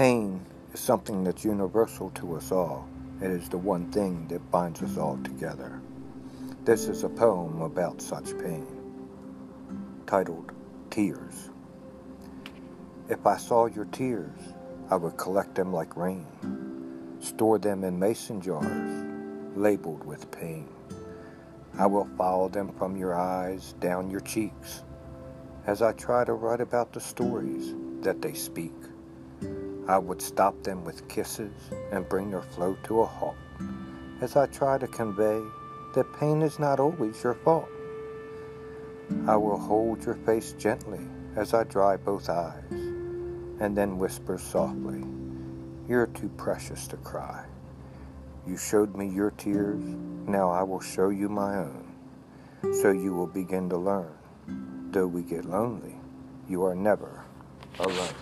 Pain is something that's universal to us all. It is the one thing that binds us all together. This is a poem about such pain, titled Tears. If I saw your tears, I would collect them like rain, store them in mason jars, labeled with pain. I will follow them from your eyes down your cheeks as I try to write about the stories that they speak. I would stop them with kisses and bring their flow to a halt as I try to convey that pain is not always your fault. I will hold your face gently as I dry both eyes and then whisper softly, You're too precious to cry. You showed me your tears, now I will show you my own, so you will begin to learn. Though we get lonely, you are never alone.